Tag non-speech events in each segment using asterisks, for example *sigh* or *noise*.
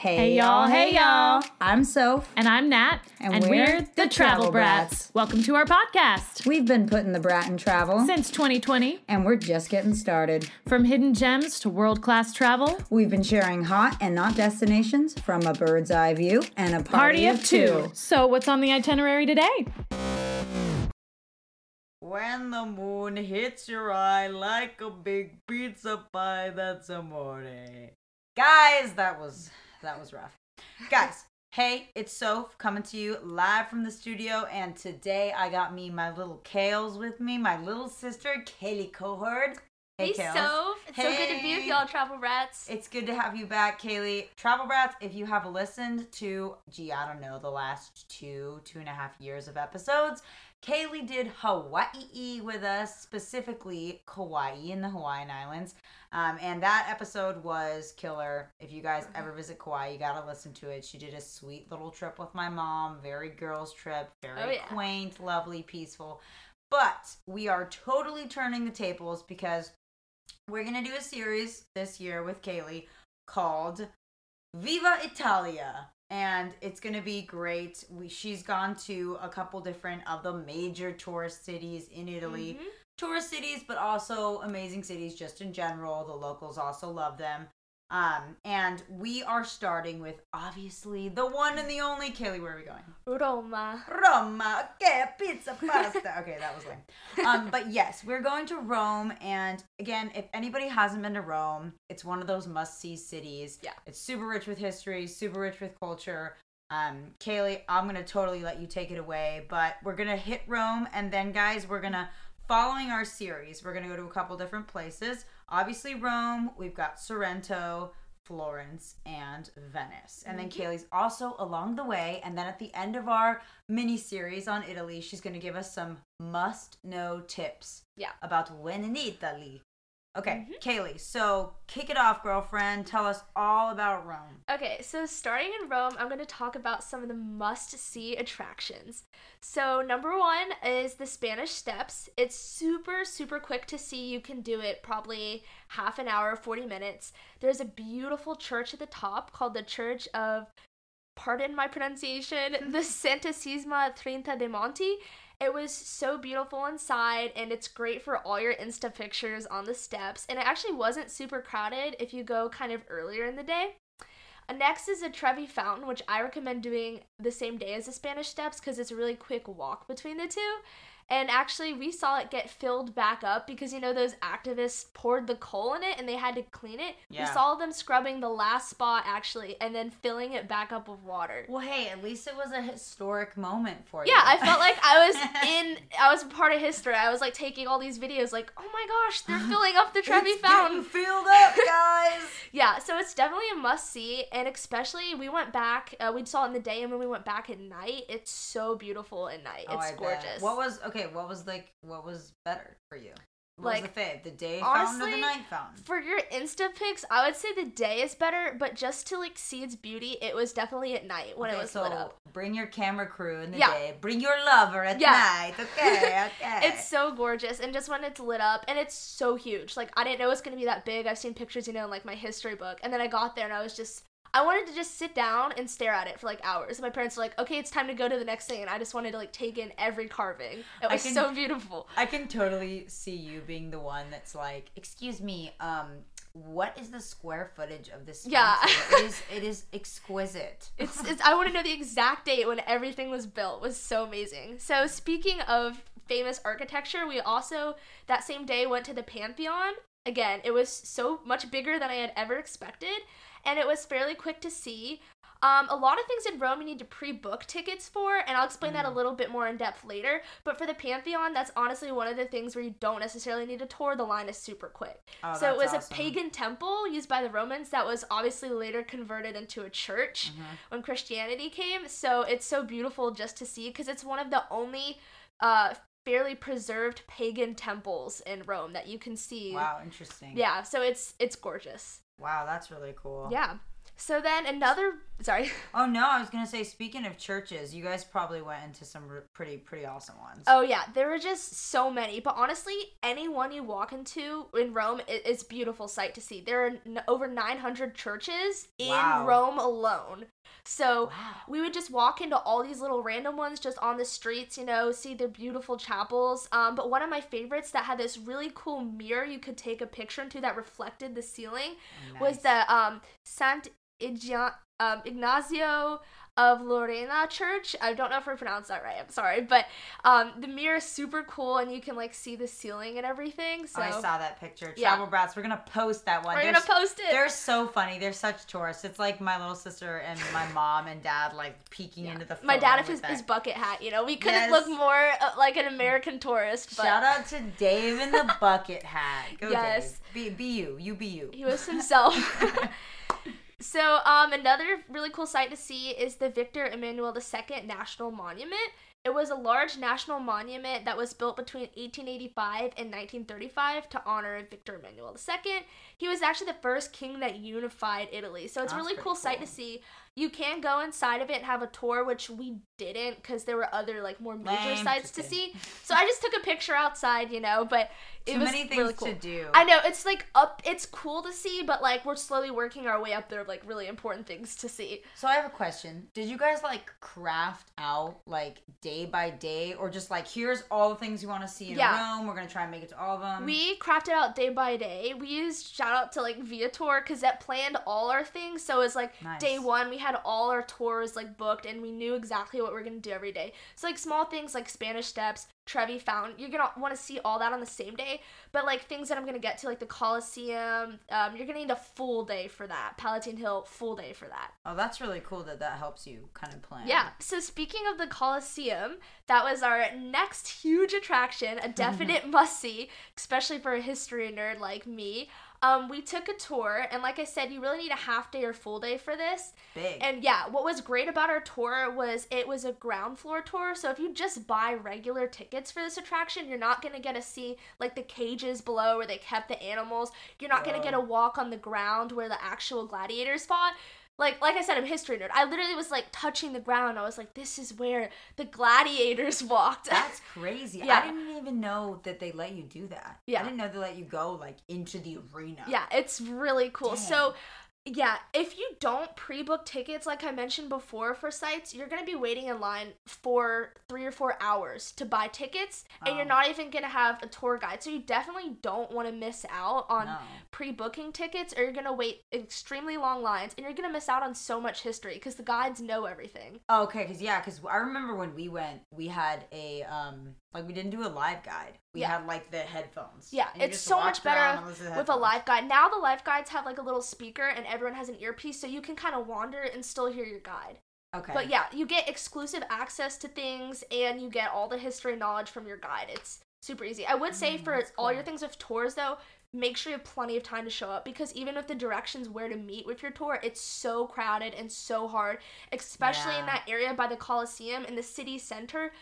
Hey, y'all, hey y'all. I'm Soph. And I'm Nat. And we're the Travel Brats. Welcome to our podcast. We've been putting the brat in travel Since 2020, and we're just getting started. from hidden gems to world class travel, We've been sharing hot and not destinations from a bird's eye view and a party, party of two. So, what's on the itinerary today? When the moon hits your eye like a big pizza pie, that's a amore. Guys, that was that was rough. Guys, hey, it's Soph coming to you live from the studio, and today I got me my little Kales with me, my little sister Kaylee Cohort. Hey. Soph. It's so good to be with y'all, Travel Rats. It's good to have you back, Kaylee. Travel Brats, if you have listened to, gee, I don't know, the last two, two and a half years of episodes, Kaylee did Hawaii with us, specifically Kauai in the Hawaiian Islands. Um, and that episode was killer. If you guys ever visit Kauai, you gotta listen to it. She did a sweet little trip with my mom, very girls' trip, very Oh, yeah. quaint, lovely, peaceful. But we are totally turning the tables because we're gonna do a series this year with Kaylee called Viva Italia. And it's gonna be great. We, she's gone to a couple different of the major tourist cities in Italy. Mhm. Tourist cities, but also amazing cities just in general. The locals also love them. Um, and we are starting with obviously the one and the only Kaylee. Where are we going? Roma. Roma, okay, pizza, pasta. Okay, that was lame. Um, but yes, we're going to Rome, and again, if anybody hasn't been to Rome, it's one of those must-see cities. Yeah. it's super rich with history, super rich with culture. Um, Kaylee, I'm gonna totally let you take it away, but we're gonna hit Rome, and then guys, we're gonna following our series, we're gonna go to a couple different places. Obviously, Rome. We've got Sorrento. Florence and Venice. And then mhm. Kaylee's also along the way. And then at the end of our mini series on Italy, she's going to give us some must know tips Yeah. about when in Italy. Okay, mm-hmm. Kaylee, so kick it off, girlfriend. Tell us all about Rome. Okay, so starting in Rome, I'm going to talk about some of the must see attractions. So, number one is the Spanish Steps. It's super, super quick to see. You can do it probably half an hour, 40 minutes. There's a beautiful church at the top called the Church of, pardon my pronunciation, *laughs* the Santissima Trinta de Monti. It was so beautiful inside, and it's great for all your Insta pictures on the steps. And it actually wasn't super crowded if you go kind of earlier in the day. Uh, Next is a Trevi Fountain, which I recommend doing the same day as the Spanish Steps because it's a really quick walk between the two. And actually, we saw it get filled back up because you know those activists poured the coal in it and they had to clean it. Yeah. We saw them scrubbing the last spot actually and then filling it back up with water. Well, hey, at least it was a historic moment for you. Yeah, I felt like I was *laughs* in, I was part of history. I was like taking all these videos, like, oh my gosh, they're *gasps* filling up the Trevi Fountain. getting filled up, *laughs* guys. Yeah, so it's definitely a must see, and especially we went back. Uh, we saw it in the day, and when we went back at night, it's so beautiful at night. Oh, it's I bet. gorgeous. What was okay? What was like? What was better for you? What Like, was the fave? The day fountain or the night fountain? for your Insta pics? I would say the day is better, but just to like see its beauty, it was definitely at night when okay, it was so lit up. bring your camera crew in the Yeah. day. Bring your lover at Yeah. night. Okay, *laughs* okay. It's so gorgeous, and just when it's lit up, and it's so huge. Like I didn't know it's gonna be that big. I've seen pictures, you know, in like my history book, and then I got there, and I was just, I wanted to just sit down and stare at it for like hours. My parents were like, "Okay, it's time to go to the next thing," and I just wanted to like take in every carving. It was can- so beautiful. I can totally see you being the one that's like, "Excuse me, um, what is the square footage of this?" Yeah. it is. *laughs* It is exquisite. It's, *laughs* it's I want to know the exact date when everything was built. It was so amazing. So speaking of famous architecture, we also that same day went to the Pantheon. Again, it was so much bigger than I had ever expected, and it was fairly quick to see. Um, a lot of things in Rome you need to pre-book tickets for, and I'll explain that a little bit more in depth later. But for the Pantheon, that's honestly one of the things where you don't necessarily need a tour. The line is super quick. Oh, so it was that's a pagan temple used by the Romans that was obviously later converted into a church Mm-hmm. when Christianity came. So it's so beautiful just to see because it's one of the only uh, fairly preserved pagan temples in Rome that you can see. Wow, interesting. Yeah, so it's it's gorgeous. Wow, that's really cool. Yeah. So then another sorry. *laughs* Oh no, I was gonna say. Speaking of churches, you guys probably went into some pretty pretty awesome ones. Oh yeah, there were just so many. But honestly, any one you walk into in Rome, it, it's beautiful sight to see. There are n- over 900 churches Wow. in Rome alone. So Wow. we would just walk into all these little random ones just on the streets, you know, see their beautiful chapels. Um, but one of my favorites that had this really cool mirror you could take a picture into that reflected the ceiling was Nice. the um, Sant um, Ignazio of Lorena Church. I don't know if I pronounced that right. I'm sorry, but um, the mirror is super cool, and you can like see the ceiling and everything. So I saw that picture. Yeah. Travel brats. We're gonna post that one. we're They're gonna post it. They're so funny. They're such tourists. It's like my little sister and my mom and dad like peeking into the. My dad with his, that. his bucket hat. You know, we couldn't Yes. look more uh, like an American tourist, but Shout out to Dave in the bucket hat. Go Yes. Dave. Be, be you. You be you. he was himself. *laughs* so, um, another really cool sight to see is the Victor Emmanuel II National Monument. It was a large national monument that was built between 1885 and 1935 to honor Victor Emmanuel II. He was actually the first king that unified Italy. So it's a really cool sight cool. to see. You can go inside of it and have a tour, which we didn't because there were other like more major sites to see. So I just took a picture outside, you know, but it Too was many things really cool. to do. I know it's like up. It's cool to see, but like we're slowly working our way up there of like really important things to see. So I have a question. Did you guys like craft out like day by day, or just like here's all the things you want to see in Yeah. Rome? We're gonna try and make it to all of them. We crafted out day by day. We used shout out to like Viator because that planned all our things. So it's like Nice. day one, we had all our tours like booked and we knew exactly what we are gonna do every day. So like small things like Spanish Steps, Trevi Fountain, you're gonna want to see all that on the same day. But like things that I'm gonna get to like the Colosseum, um, you're gonna need a full day for that. Palatine Hill, full day for that. oh, that's really cool that that helps you kind of plan. Yeah. So speaking of the Colosseum, that was our next huge attraction, a *laughs* definite must see, especially for a history nerd like me. Um, we took a tour, and like I said, you really need a half day or full day for this. big. And yeah, what was great about our tour was it was a ground floor tour. So if you just buy regular tickets for this attraction, you're not gonna get to see like the cages below where they kept the animals. You're not gonna get a walk on the ground where the actual gladiators fought. Like like I said, I'm a history nerd. I literally was like touching the ground. I was like, this is where the gladiators *laughs* walked. That's crazy. Yeah. I didn't even know that they let you do that. Yeah. I didn't know they let you go like into the arena. Yeah, it's really cool. Dang. So, yeah, if you don't pre-book tickets like I mentioned before for sites, you're going to be waiting in line for 3 or 4 hours to buy tickets and you're Oh. not even going to have a tour guide. So you definitely don't want to miss out on No. pre-booking tickets or you're going to wait extremely long lines and you're going to miss out on so much history because the guides know everything. Oh, okay, because yeah, because I remember when we went, we had a um, like we didn't do a live guide. We Yeah. had like the headphones. Yeah, it's so much better and listened to with a live guide. Now the live guides have like a little speaker and everyone has an earpiece so you can kind of wander and still hear your guide. Okay. But yeah, you get exclusive access to things and you get all the history knowledge from your guide. It's super easy. I would say Mm, for all cool. your things with tours though, make sure you have plenty of time to show up because even with the directions where to meet with your tour, it's so crowded and so hard, especially in that area by the Coliseum in the city center.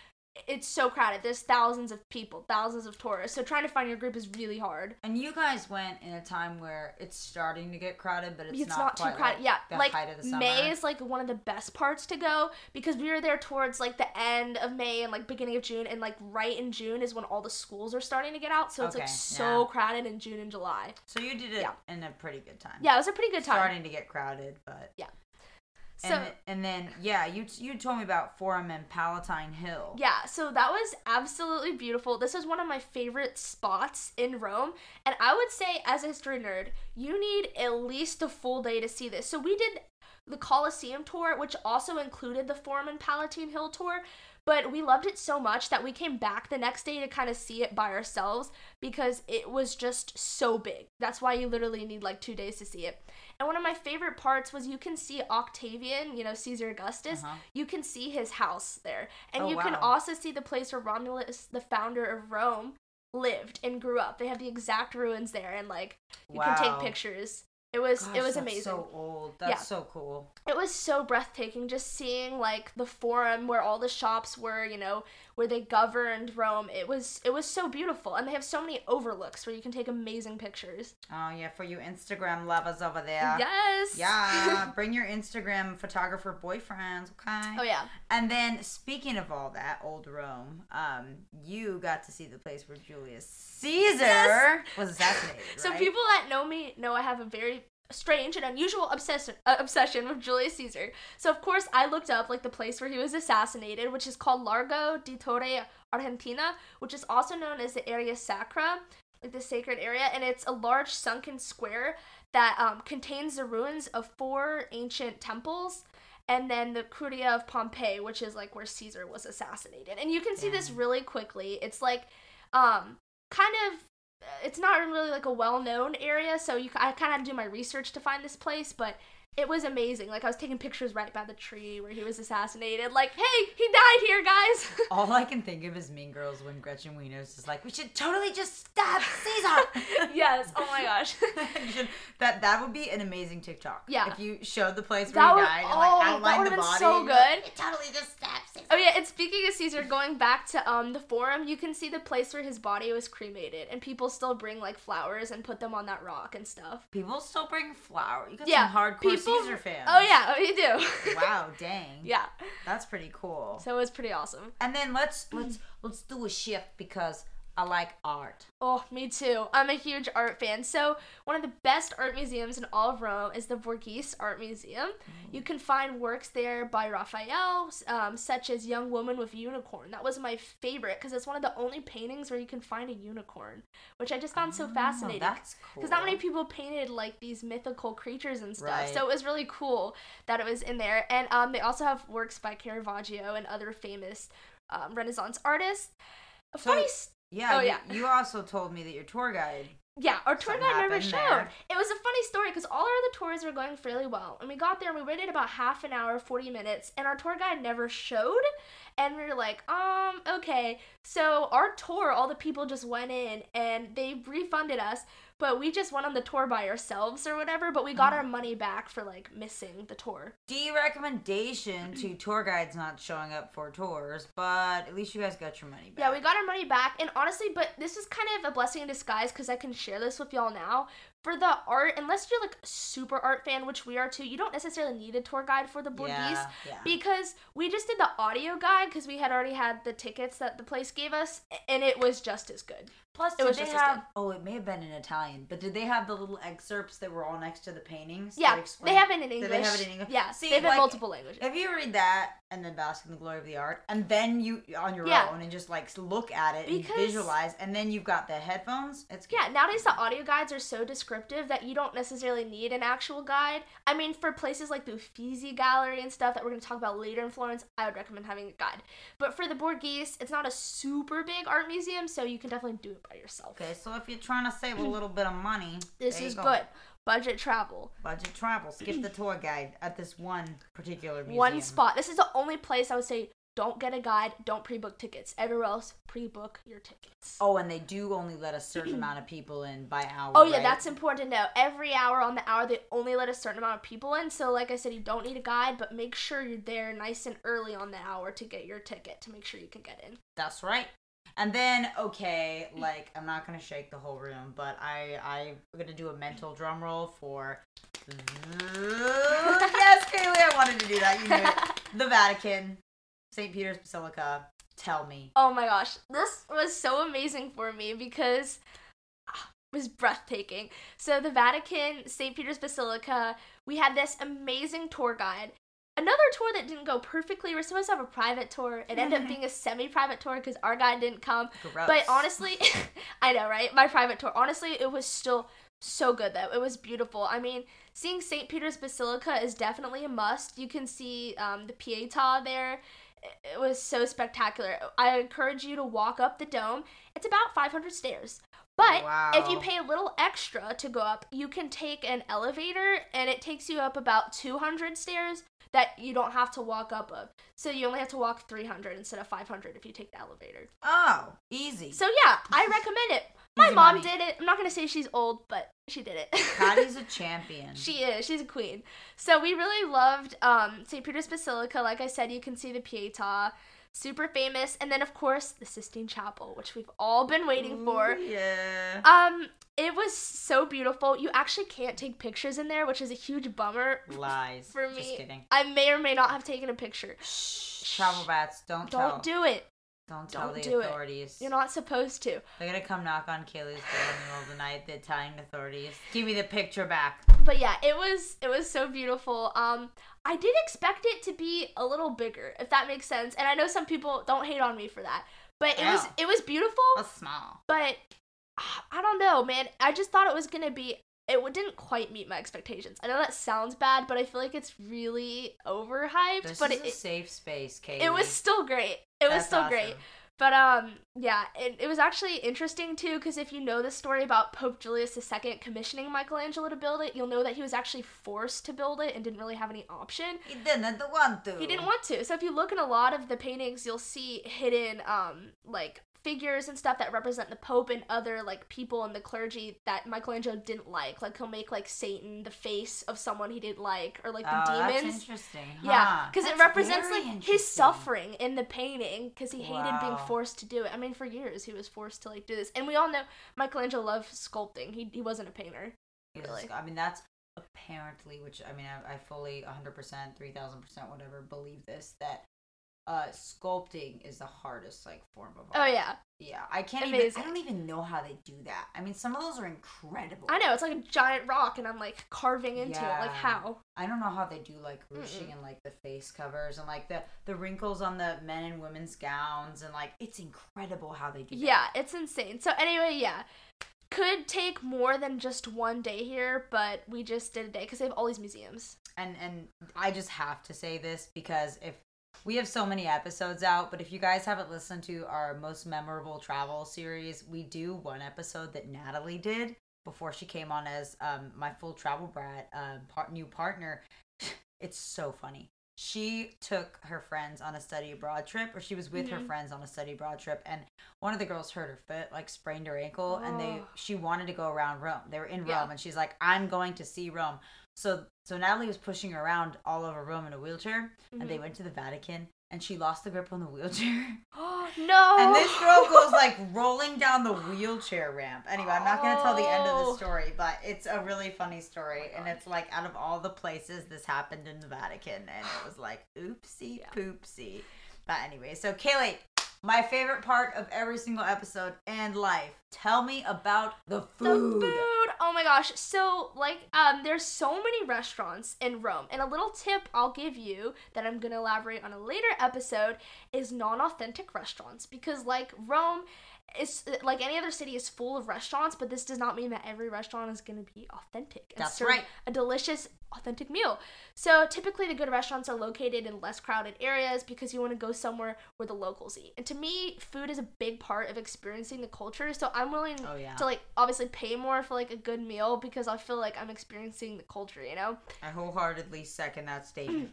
It's so crowded. There's thousands of people, thousands of tourists. So trying to find your group is really hard. And you guys went in a time where it's starting to get crowded, but it's, it's not, not, too crowded. Like yeah, like height of the summer. May is like one of the best parts to go because we were there towards like the end of May and like beginning of June, and like right in June is when all the schools are starting to get out. So it's Okay, like so yeah. crowded in June and July. So you did it Yeah. in a pretty good time. Yeah, it was a pretty good time. Starting to get crowded, but so and, and then yeah, you you told me about Forum and Palatine Hill. Yeah, so that was absolutely beautiful. This is one of my favorite spots in Rome. And I would say, as a history nerd, you need at least a full day to see this. So we did the Colosseum tour, which also included the Forum and Palatine Hill tour. But we loved it so much that we came back the next day to kind of see it by ourselves because it was just so big. That's why you literally need like two days to see it. And one of my favorite parts was you can see Octavian, you know, Caesar Augustus. Uh-huh. You can see his house there. And Oh, you can also see the place where Romulus, the founder of Rome, lived and grew up. They have the exact ruins there and like you can take pictures. It was Gosh, it was that's amazing. So old. That's Yeah. so cool. it was so breathtaking just seeing like the forum where all the shops were you know where they governed rome it was it was so beautiful and they have so many overlooks where you can take amazing pictures Oh yeah, for you Instagram lovers over there. yes Yeah, *laughs* bring your Instagram photographer boyfriends, okay? oh yeah And then speaking of all that, old Rome, um, you got to see the place where Julius Caesar Yes. was assassinated. Right? so people that know me know i have a very strange and unusual obsession uh, obsession with julius caesar so of course i looked up like the place where he was assassinated which is called largo di torre argentina which is also known as the area sacra like the sacred area and it's a large sunken square that um, contains the ruins of four ancient temples and then the Curia of Pompey, which is like where Caesar was assassinated. And you can see this really quickly. It's like um kind of it's not really like a well-known area, so you I kind of had to do my research to find this place, but it was amazing. Like I was taking pictures right by the tree where he was assassinated. Like, hey, he died here, guys. *laughs* all I can think of is Mean Girls when Gretchen Wieners is like, "We should totally just stab Caesar." *laughs* yes. Oh my gosh. *laughs* Should- that that would be an amazing TikTok. Yeah. If you showed the place where That he would- died and oh, like that would've the been so like, good. "We totally just stabbed Caesar. Oh yeah, and speaking of Caesar, going back to um the forum, you can see the place where his body was cremated, and people still bring like flowers and put them on that rock and stuff. People still bring flowers. You got Yeah, some hardcore people- Caesar fans. Oh yeah, oh, you do. *laughs* Wow, dang. yeah, That's pretty cool. so it was pretty awesome. And then let's let's let's do a shift because I like art. Oh, me too. I'm a huge art fan. So, one of the best art museums in all of Rome is the Borghese Art Museum. You can find works there by Raphael, um, such as Young Woman with Unicorn. That was my favorite because it's one of the only paintings where you can find a unicorn, which I just found so Oh, fascinating. That's cool. Because not many people painted like these mythical creatures and stuff. Right. So it was really cool that it was in there. And um, they also have works by Caravaggio and other famous um, Renaissance artists. A So- funny Yeah. Oh, you, yeah. You also told me that your tour guide. Yeah, our tour guide never showed. there. It was a funny story because all our other tours were going fairly well. And we got there and we waited about half an hour, 40 minutes, and our tour guide never showed. And we were like, um, okay. So our tour, all the people just went in and they refunded us, but we just went on the tour by ourselves or whatever, but we got Mm. our money back for like missing the tour. D recommendation to *clears throat* tour guides not showing up for tours, but at least you guys got your money back. Yeah, we got our money back, and honestly, but this is kind of a blessing in disguise because I can share this with y'all now. For the art, unless you're like a super art fan, which we are too, you don't necessarily need a tour guide for the Borghese Yeah, yeah. because we just did the audio guide because we had already had the tickets that the place gave us, and it was just as good. Plus, It did they just have? good. Oh, it may have been in Italian, but did they have the little excerpts that were all next to the paintings? Yeah, they have it in English. they have it in English? Yeah, See, they have like, multiple languages. If you read that and then bask in the glory of the art, and then you on your Yeah. own and just like look at it Because- and visualize, and then you've got the headphones, it's good. Yeah, nowadays the audio guides are so descriptive that you don't necessarily need an actual guide. I mean, for places like the Uffizi Gallery and stuff that we're going to talk about later in Florence, I would recommend having a guide. But for the Borghese, it's not a super big art museum, so you can definitely do it by yourself. Okay, so if you're trying to save a mm. little bit of money, This is go. good. Budget travel. Budget travel. Skip *clears throat* the tour guide at this one particular museum. One spot. This is the only place I would say don't get a guide, don't pre book tickets. Everywhere else, pre book your tickets. Oh, and they do only let a certain *clears throat* amount of people in by hour. Oh yeah, right? that's important to know. Every hour on the hour, they only let a certain amount of people in. So, like I said, you don't need a guide, but make sure you're there nice and early on the hour to get your ticket to make sure you can get in. That's right. And then, okay, like I'm not gonna shake the whole room, but I I'm gonna do a mental drum roll for. *laughs* yes, Kaylee, I wanted to do that. You knew it. The Vatican, St. Peter's Basilica. Tell me. Oh my gosh, this was so amazing for me because ah, it was breathtaking. So, the Vatican, St. Peter's Basilica, we had this amazing tour guide. Another tour that didn't go perfectly. We're supposed to have a private tour. It ended up *laughs* being a semi private tour because our guide didn't come. Gross. But *laughs* honestly, *laughs* I know, right? My private tour. Honestly, it was still so good though. It was beautiful. I mean, seeing St. Peter's Basilica is definitely a must. You can see um, the Pietà there. It- It was so spectacular. I encourage you to walk up the dome. It's about 500 stairs. But if you pay a little extra to go up, you can take an elevator and it takes you up about 200 stairs that you don't have to walk up of. So you only have to walk 300 instead of 500 if you take the elevator. Oh, easy. So yeah, I recommend it. *laughs* My Easy mom money. did it. I'm not gonna say she's old, but she did it. Patty's a *laughs* champion. She is. She's a queen. So we really loved um, St. Peter's Basilica. Like I said, you can see the Pietà. Super famous. And then, of course, the Sistine Chapel, which we've all been waiting for. Ooh, yeah. Um, it was so beautiful. You actually can't take pictures in there, which is a huge bummer Lies. for Just me. kidding. I may or may not have taken a picture. Shh. Travel bats, don't, Don't tell. do it. don't tell don't the do it. authorities. You're not supposed to. They're gonna come knock on Kaylee's door in the middle of the night. The Italian authorities. Give me the picture back. But yeah, it was it was so beautiful. Um, I did expect it to be a little bigger, if that makes sense. And I know some people don't hate on me for that, but it was it was beautiful. That's small. But ah, I don't know, man. I just thought it was gonna be. It didn't quite meet my expectations. I know that sounds bad, but I feel like it's really overhyped. This but is it, a safe space, Kaylee. it was still great. It was still awesome. great. But um, yeah, it, it was actually interesting too because if you know the story about Pope Julius II commissioning Michelangelo to build it, you'll know that he was actually forced to build it and didn't really have any option. He didn't want to. He didn't want to. So if you look in a lot of the paintings, you'll see hidden um like figures and stuff that represent the Pope and other like people in the clergy that Michelangelo didn't like. Like he'll make like Satan the face of someone he didn't like, or like the oh, demons. That's interesting. Yeah, because it represents like his suffering in the painting because he hated being forced to do it. I mean, for years he was forced to like do this, and we all know Michelangelo loved sculpting. He he wasn't a painter. He was a really. I mean, that's apparently, which I mean, I, I fully 100%, 3000%, whatever, believe this that uh sculpting is the hardest like form of art. Oh yeah, Yeah, I can't even. I don't even know how they do that. I mean, some of those are incredible. I know it's like a giant rock, and I'm like carving into it. Like how? I don't know how they do like ruching and like the face covers and like the the wrinkles on the men and women's gowns and like it's incredible how they do. that. Yeah, it's insane. So anyway, yeah. Could take more than just one day here, but we just did a day because they have all these museums. and and I just have to say this because if we have so many episodes out, but if you guys haven't listened to our most memorable travel series, we do one episode that Natalie did before she came on as um, my full travel brat um, par- new partner. *laughs* It's so funny. She took her friends on a study abroad trip, or she was with her Mhm. friends on a study abroad trip, and one of the girls hurt her foot, like sprained her ankle, and they Oh. she wanted to go around Rome. They were in Rome, Yeah. and she's like, "I'm going to see Rome." So so Natalie was pushing her around all over Rome in a wheelchair, and Mm-hmm. they went to the Vatican, and she lost the grip on the wheelchair, Oh *laughs* *gasps* no! and this girl goes like *laughs* rolling down the wheelchair ramp. Anyway, I'm not gonna tell the end of Oh. the story, but it's a really funny story, and it's like out of all the places this happened in the Vatican, and it was like *sighs* oopsie Yeah. poopsie. But anyway, so Kaylee, my favorite part of every single episode and life. Tell me about the food. The food. Oh my gosh. So like um there's so many restaurants in Rome. And a little tip I'll give you that I'm going to elaborate on a later episode is non-authentic restaurants because like Rome is like any other city is full of restaurants, but this does not mean that every restaurant is going to be authentic and That's serve right. a delicious authentic meal. So typically the good restaurants are located in less crowded areas because you want to go somewhere where the locals eat. And to me, food is a big part of experiencing the culture. So I'm willing Oh, yeah. to like obviously pay more for like a good meal because I feel like I'm experiencing the culture, you know? I wholeheartedly second that statement.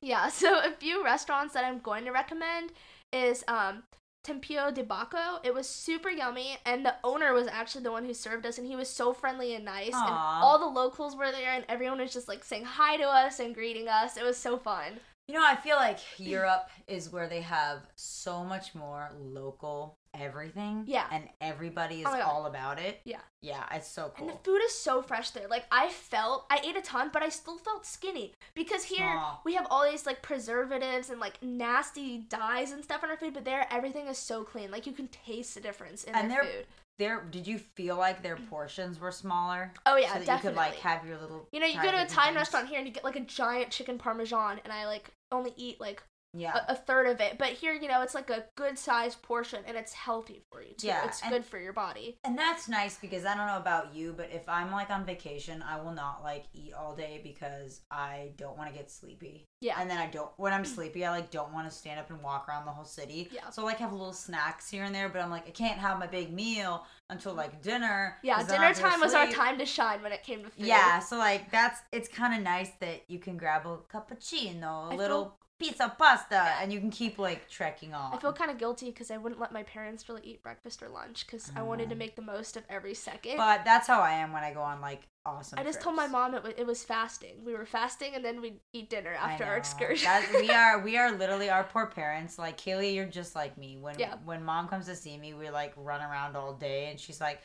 Yeah, *laughs* so a few restaurants that I'm going to recommend is um Tempio di Bacco. It was super yummy, and the owner was actually the one who served us, and he was so friendly and nice. And all the locals were there, and everyone was just like saying hi to us and greeting us. It was so fun. You know, I feel like Europe is where they have so much more local everything. Yeah. And everybody is Oh all about it. Yeah. Yeah, it's so cool. And the food is so fresh there. Like I felt, I ate a ton, but I still felt skinny because here Aw. we have all these like preservatives and like nasty dyes and stuff in our food, but there everything is so clean. Like you can taste the difference in And their food. There, did you feel like their mm. portions were smaller? Oh yeah, so that definitely. you could like have your little. You know, you go to a Thai restaurant here and you get like a giant chicken parmesan, and I like only eat like Yeah. a, a third of it. But here, you know, it's like a good sized portion, and it's healthy for you too. Yeah, it's and- good for your body. And that's nice because I don't know about you, but if I'm like on vacation, I will not like eat all day because I don't want to get sleepy. Yeah. And then I don't when I'm mm. sleepy, I like don't want to stand up and walk around the whole city. Yeah. So I, like have little snacks here and there, but I'm like I can't have my big meal until like dinner. yeah dinner I'll go to time was our time to shine when it came to food. Yeah, so like that's it's kind of nice that you can grab a cappuccino, a I little pizza, pasta, and you can keep like trekking on. I feel kind of guilty because I wouldn't let my parents really eat breakfast or lunch because I wanted to Oh. make the most of every second. but that's how I am when I go on like awesome. I just told my mom it was, it was fasting. We were fasting and then we'd eat dinner after our excursion. That, we *laughs* are we are literally our poor parents. Like Kaylee, you're just like me. When Yeah. when mom comes to see me, we like run around all day, and she's like,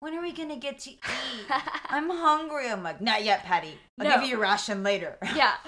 "When are we gonna get to eat? *laughs* I'm hungry." I'm like, "Not yet, Patty. I'll No. give you your ration later." yeah. *laughs*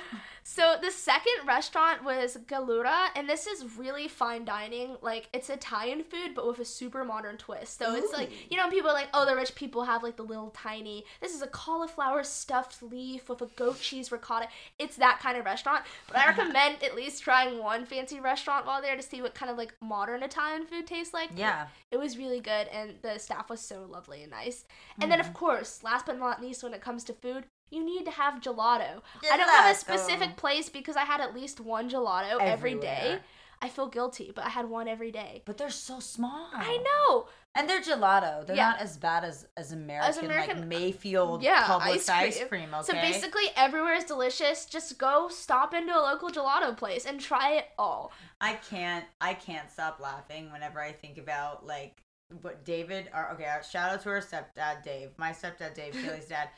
So the second restaurant was Galura, and this is really fine dining. Like it's Italian food, but with a super modern twist. So it's like you know, people are like, oh, the rich people have like the little tiny. This is a cauliflower stuffed leaf with a goat cheese ricotta. It's that kind of restaurant. But I *laughs* recommend at least trying one fancy restaurant while there to see what kind of like modern Italian food tastes like. yeah. It was really good, and the staff was so lovely and nice. And then, of mm. course, last but not least, when it comes to food, you need to have gelato. I don't have a specific place because I had at least one gelato every day. I feel guilty, but I had one every day. But they're so small. I know. And they're gelato. They're Yeah. not as bad as as American, American- like Mayfield Yeah, Publix ice ice cream. cream. okay. So basically, everywhere is delicious. Just go stop into a local gelato place and try it all. I can't I can't stop laughing whenever I think about like what David or okay, uh, shout out to our stepdad Dave. My stepdad Dave, Kaylee's dad.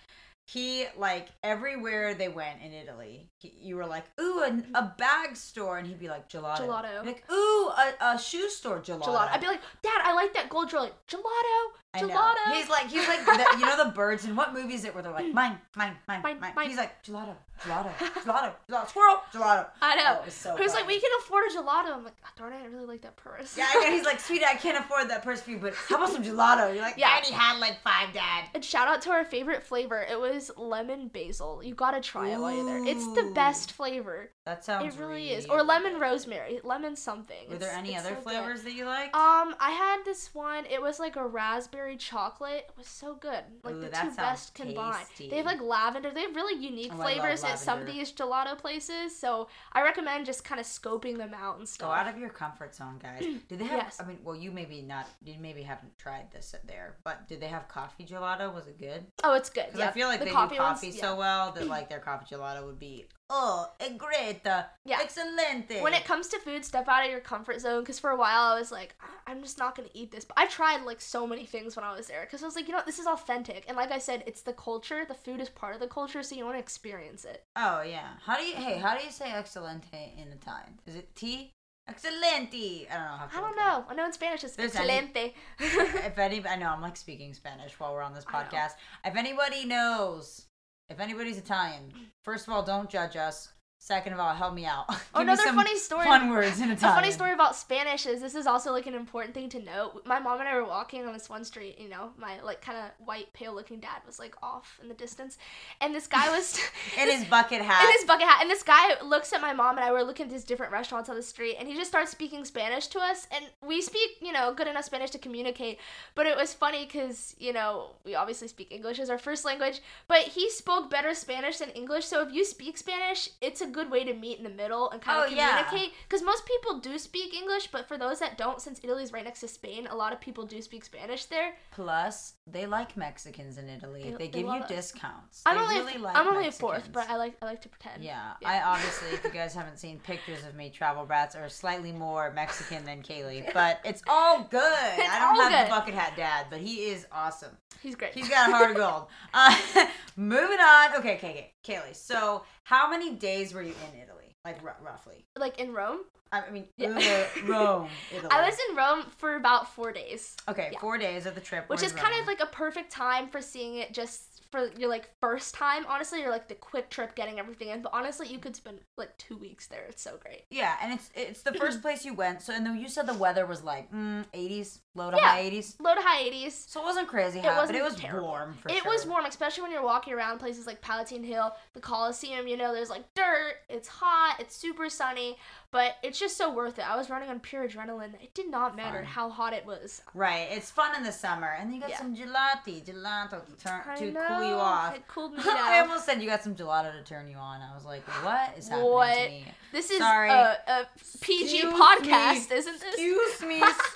He like everywhere they went in Italy, he, you were like, ooh, a, a bag store, and he'd be like gelato. Gelato. Like, ooh, a, a shoe store gelato. Gelato. I'd be like, Dad, I like that gold. Like, gelato, I know. gelato. He's like, he's like, the, you know the birds in what movie is it where they're like, mine, mine, mine, Mine, mine. mine. He's like, gelato, gelato, gelato, gelato, squirrel, gelato. I know. Oh, it was so He was like, we can afford a gelato. I'm like, oh, darn it, I really like that purse. Yeah, I know. He's *laughs* like, sweetie, I can't afford that purse for you, but how about some gelato? You're like, Yeah. I already had like five, Dad. And shout out to our favorite flavor. It was lemon basil. You gotta try it while you're there. It's the best flavor. That sounds. it really is. Or lemon good. rosemary. Lemon something. Were there any other so good. flavors that you liked? Um, I had this one. It was like a raspberry chocolate. It was so good. Like Ooh, the two best combined. They have like lavender. They have really unique Oh, flavors at some of these gelato places. So I recommend just kind of scoping them out and stuff. Go out of your comfort zone, guys. *clears throat* Do they have? Yes. I mean, well, you maybe not. You maybe haven't tried this there, but did they have coffee gelato? Was it good? oh, it's good. Because Yeah. I feel like the they coffee do coffee ones, so yeah. well that *clears throat* like their coffee gelato would be oh, eh, è greta, Yeah. excelente. when it comes to food, step out of your comfort zone. Because for a while, I was like, "I- I'm just not gonna eat this. But I tried like so many things when I was there. Because I was like, you know, this is authentic. And like I said, it's the culture. The food is part of the culture, so you want to experience it. oh yeah, how do you? Hey, how do you say excelente in Italian? Is it T? Excelente. I don't know how. to I don't look it up. know. I know in Spanish it's There's any- excelente. *laughs* if any, I know I'm like speaking Spanish while we're on this podcast. If anybody knows, if anybody's Italian, first of all, don't judge us. Second of all, help me out. *laughs* Me another funny story- Fun words in A Italian. funny story about Spanish is this is also like an important thing to note. My mom and I were walking on this one street, you know, my like kind of white, pale looking dad was like off in the distance. And this guy was *laughs* *laughs* In his bucket hat. in his bucket hat. And this guy looks at my mom and I were looking at these different restaurants on the street and he just starts speaking Spanish to us. And we speak, you know, good enough Spanish to communicate. But it was funny because, you know, we obviously speak English as our first language, but he spoke better Spanish than English. So if you speak Spanish, it's a good way to meet in the middle and kind Oh, of yeah. communicate. Because most people do speak English, but for those that don't, since Italy's right next to Spain, a lot of people do speak Spanish there. Plus, they like Mexicans in Italy. They- They, they give you us. discounts. I'm They only really a, like I'm only a fourth, but I like I like to pretend. Yeah, Yeah. I obviously, if you guys haven't seen pictures of me, travel brats are slightly more Mexican than Kaylee, but it's all good. *laughs* I don't have good. the bucket hat dad, but he is awesome. He's great. He's got a heart of gold. *laughs* Uh, *laughs* moving on. Okay, okay, okay. Kaylee, so how many days were you in Italy? Like r- roughly? like in Rome. I mean, Yeah. *laughs* Rome, Italy. I was in Rome for about four days, okay. yeah. Four days of the trip, which is in kind Rome. of like a perfect time for seeing it just for your like first time. Honestly, you're like the quick trip getting everything in, but honestly, you could spend like two weeks there. It's so great. Yeah, and it's it's the *clears throat* first place you went. So, and then you said the weather was like mm, 80s, low to Yeah. high 80s. Low to high 80s. So it wasn't crazy hot, but wasn't it was terrible. warm for it sure. was warm, especially when you're walking around places like Palatine Hill, the Coliseum. You know, there's like dirt. It's hot. It's super sunny, but it's just so worth it. I was running on pure adrenaline. It did not matter Fun. how hot it was. Right, it's fun in the summer, and then you got Yeah. some gelati, gelato to turn I to know. cool you off. It cooled me *laughs* I almost said you got some gelato to turn you on. I was like, what is happening What? to me? This is Sorry. a, a PG Excuse podcast, me. isn't this? Excuse me. *laughs*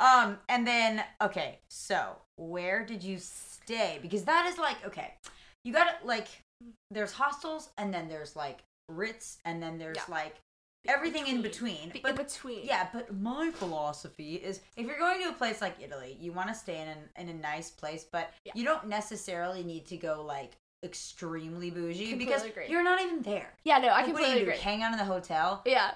Um, and then okay, so where did you stay? Because that is like okay, you got to like there's hostels and then there's like Ritz, and then there's Yeah. like everything in between. Be- But in between. yeah, but my philosophy is if you're going to a place like Italy, you want to stay in a, in a nice place, but Yeah. you don't necessarily need to go like extremely bougie Completely because agree. you're not even there. Yeah, no, I Like, what do completely you do? agree. Hang out in the hotel? Yeah.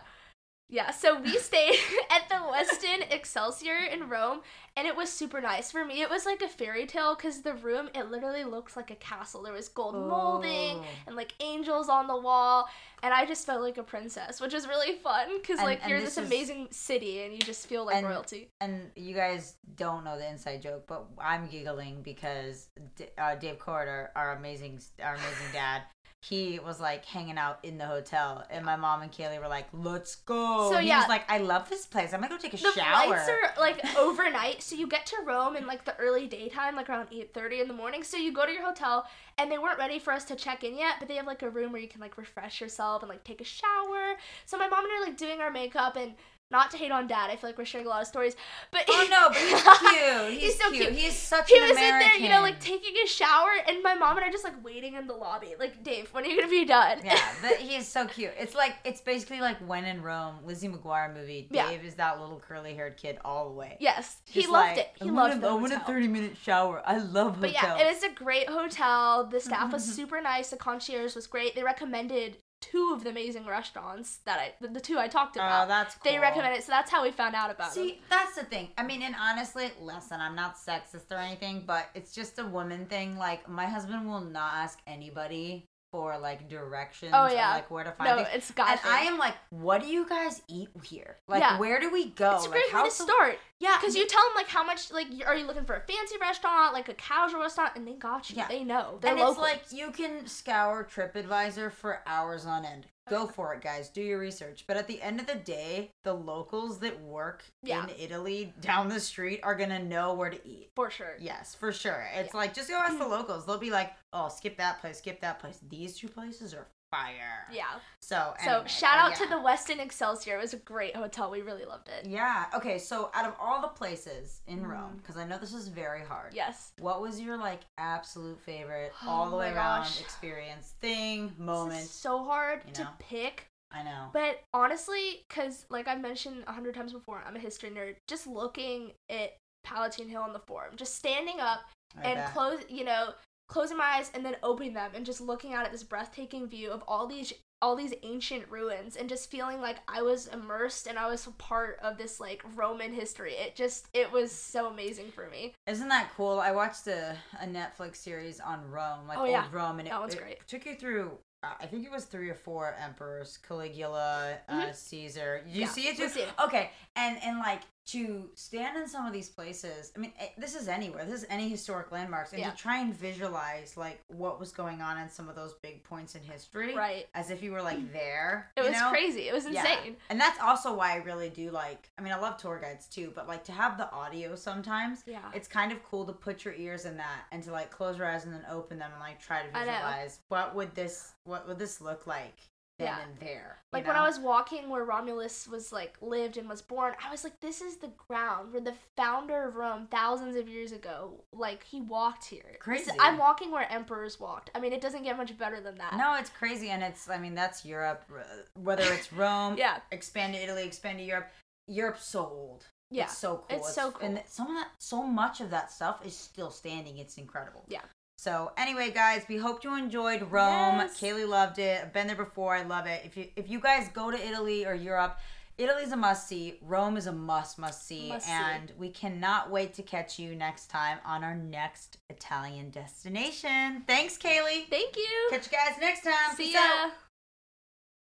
Yeah, so we *laughs* stayed *laughs* at the Westin Excelsior in Rome, and it was super nice. For me, it was like a fairy tale because the room, it literally looked like a castle. There was gold molding Oh. and like angels on the wall, and I just felt like a princess, which was really fun because like and you're this this is- amazing city and you just feel like And- royalty. And you guys don't know the inside joke, but I'm giggling because D- uh, Dave Cord, our, our amazing, our amazing dad, he was like hanging out in the hotel, and my mom and Kaylee were like, "Let's go." So, And he yeah. was like, "I love this place. I'm gonna go take a The shower." The flights are like overnight, so you get to Rome in like the early daytime, like around eight thirty in the morning. So you go to your hotel, and they weren't ready for us to check in yet, but they have like a room where you can like refresh yourself and like take a shower. So my mom and I are like doing our makeup and. Not to hate on dad, I feel like we're sharing a lot of stories, but oh no, but he's *laughs* cute. He's, He's so cute. cute. He's such he an was in there, you know, like taking a shower, and my mom and I just like waiting in the lobby. Like, Dave, when are you gonna be done? yeah, *laughs* but he is so cute. It's like it's basically like When in Rome, Lizzie McGuire movie. Yeah. Dave is that little curly haired kid all the way. yes, he loved like, it. He I loved a, I want a thirty minute shower. I love But yeah, it is a great hotel. The staff was *laughs* super nice. The concierge was great. They recommended two of the amazing restaurants that I, the, the two I talked oh, about. Oh, that's They cool. recommended, so that's how we found out about them. See, that's the thing. I mean, and honestly, listen, I'm not sexist or anything, but it's just a woman thing. Like, my husband will not ask anybody for like directions Oh, or yeah. like where to find No, things. it's guy and. I am like, what do you guys eat here? Like, Yeah. where do we go? It's a like, great way to the- start. Yeah, Because you tell them like how much like are you looking for a fancy restaurant, like a casual restaurant, and they got you. Yeah. They know. They're and local. it's like you can scour TripAdvisor for hours on end. Go for it, guys. Do your research. But at the end of the day, the locals that work Yeah. in Italy down the street are gonna know where to eat. for sure. Yes, for sure. It's like just go ask the *clears throat* locals. They'll be like, "Oh, skip that place, skip that place. These two places are fire." Yeah. So, So shout out to the Westin Excelsior. It was a great hotel. We really loved it. Yeah. Okay. So, out of all the places in Mm. Rome, because I know this is very hard. Yes. What was your like absolute favorite, Oh all the way my around gosh. experience, thing, moment? so hard you to pick. I know. But honestly, because like I've mentioned a hundred times before, I'm a history nerd. Just looking at Palatine Hill on the Forum, just standing up I and bet. close, you know, closing my eyes and then opening them and just looking out at this breathtaking view of all these all these ancient ruins and just feeling like I was immersed and I was a part of this like Roman history. It just it was so amazing for me. Isn't that cool? I watched a, a Netflix series on Rome, like Oh, old yeah. Rome, and it, That it took you through. Uh, I think it was three or four emperors: Caligula, uh, Caesar. You Mm-hmm. Yeah, see it too? see it. Okay, and and like to stand in some of these places. I mean, eh, this is anywhere. This is any historic landmarks, and Yeah. to try and visualize like what was going on in some of those big points in history, Right. As if you were like there. It was know? crazy. It was Yeah. insane. And that's also why I really do like I mean I love tour guides too, but like to have the audio sometimes, Yeah. it's kind of cool to put your ears in that and to like close your eyes and then open them and like try to visualize what would this what would this look like then Yeah. and there. Like when I was walking where Romulus was like lived and was born, I was like, this is the ground where the founder of Rome thousands of years ago, like he walked here. Crazy. I'm walking where emperors walked. I mean, it doesn't get much better than that. No, it's crazy, and it's. I mean, that's Europe. uh, Whether it's *laughs* Rome, Yeah. expand to Italy, expand to Europe. Europe's so old. Yeah, it's so cool. it's so cool, and some of that, so much of that stuff is still standing. It's incredible. Yeah. So anyway, guys, we hope you enjoyed Rome. Yes. Kaylee loved it. I've been there before. I love it. If you if you guys go to Italy or Europe. Italy's a must see. Rome is a must must see, Must see. and we cannot wait to catch you next time on our next Italian destination. Thanks, Kaylee. Thank you. Catch you guys next time. See Peace ya. out.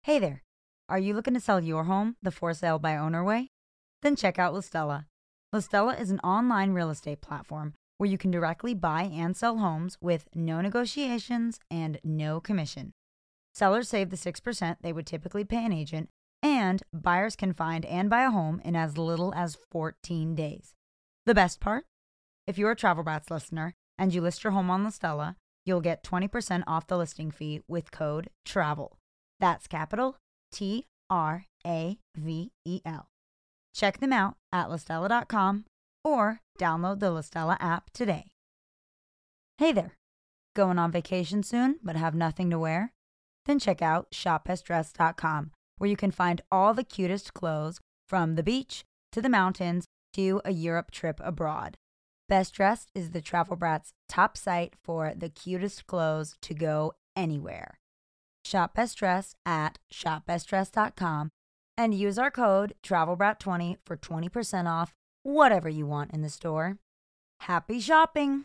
Hey there. Are you looking to sell your home the for sale by owner way? Then check out Listella. Listella is an online real estate platform where you can directly buy and sell homes with no negotiations and no commission. Sellers save the 6% they would typically pay an agent, and buyers can find and buy a home in as little as 14 days. The best part? If you're a Travel Brats listener and you list your home on Listella, you'll get 20% off the listing fee with code TRAVEL. That's capital T R A V E L. Check them out at listella.com or download the Listella app today. Hey there. Going on vacation soon but have nothing to wear? then check out shopbestdressed.com, where you can find all the cutest clothes from the beach to the mountains to a Europe trip abroad. Best Dressed is the Travel Brats top site for the cutest clothes to go anywhere. Shop Best Dressed at shopbestdressed.com and use our code TRAVELBRAT20 for 20% off whatever you want in the store. Happy shopping!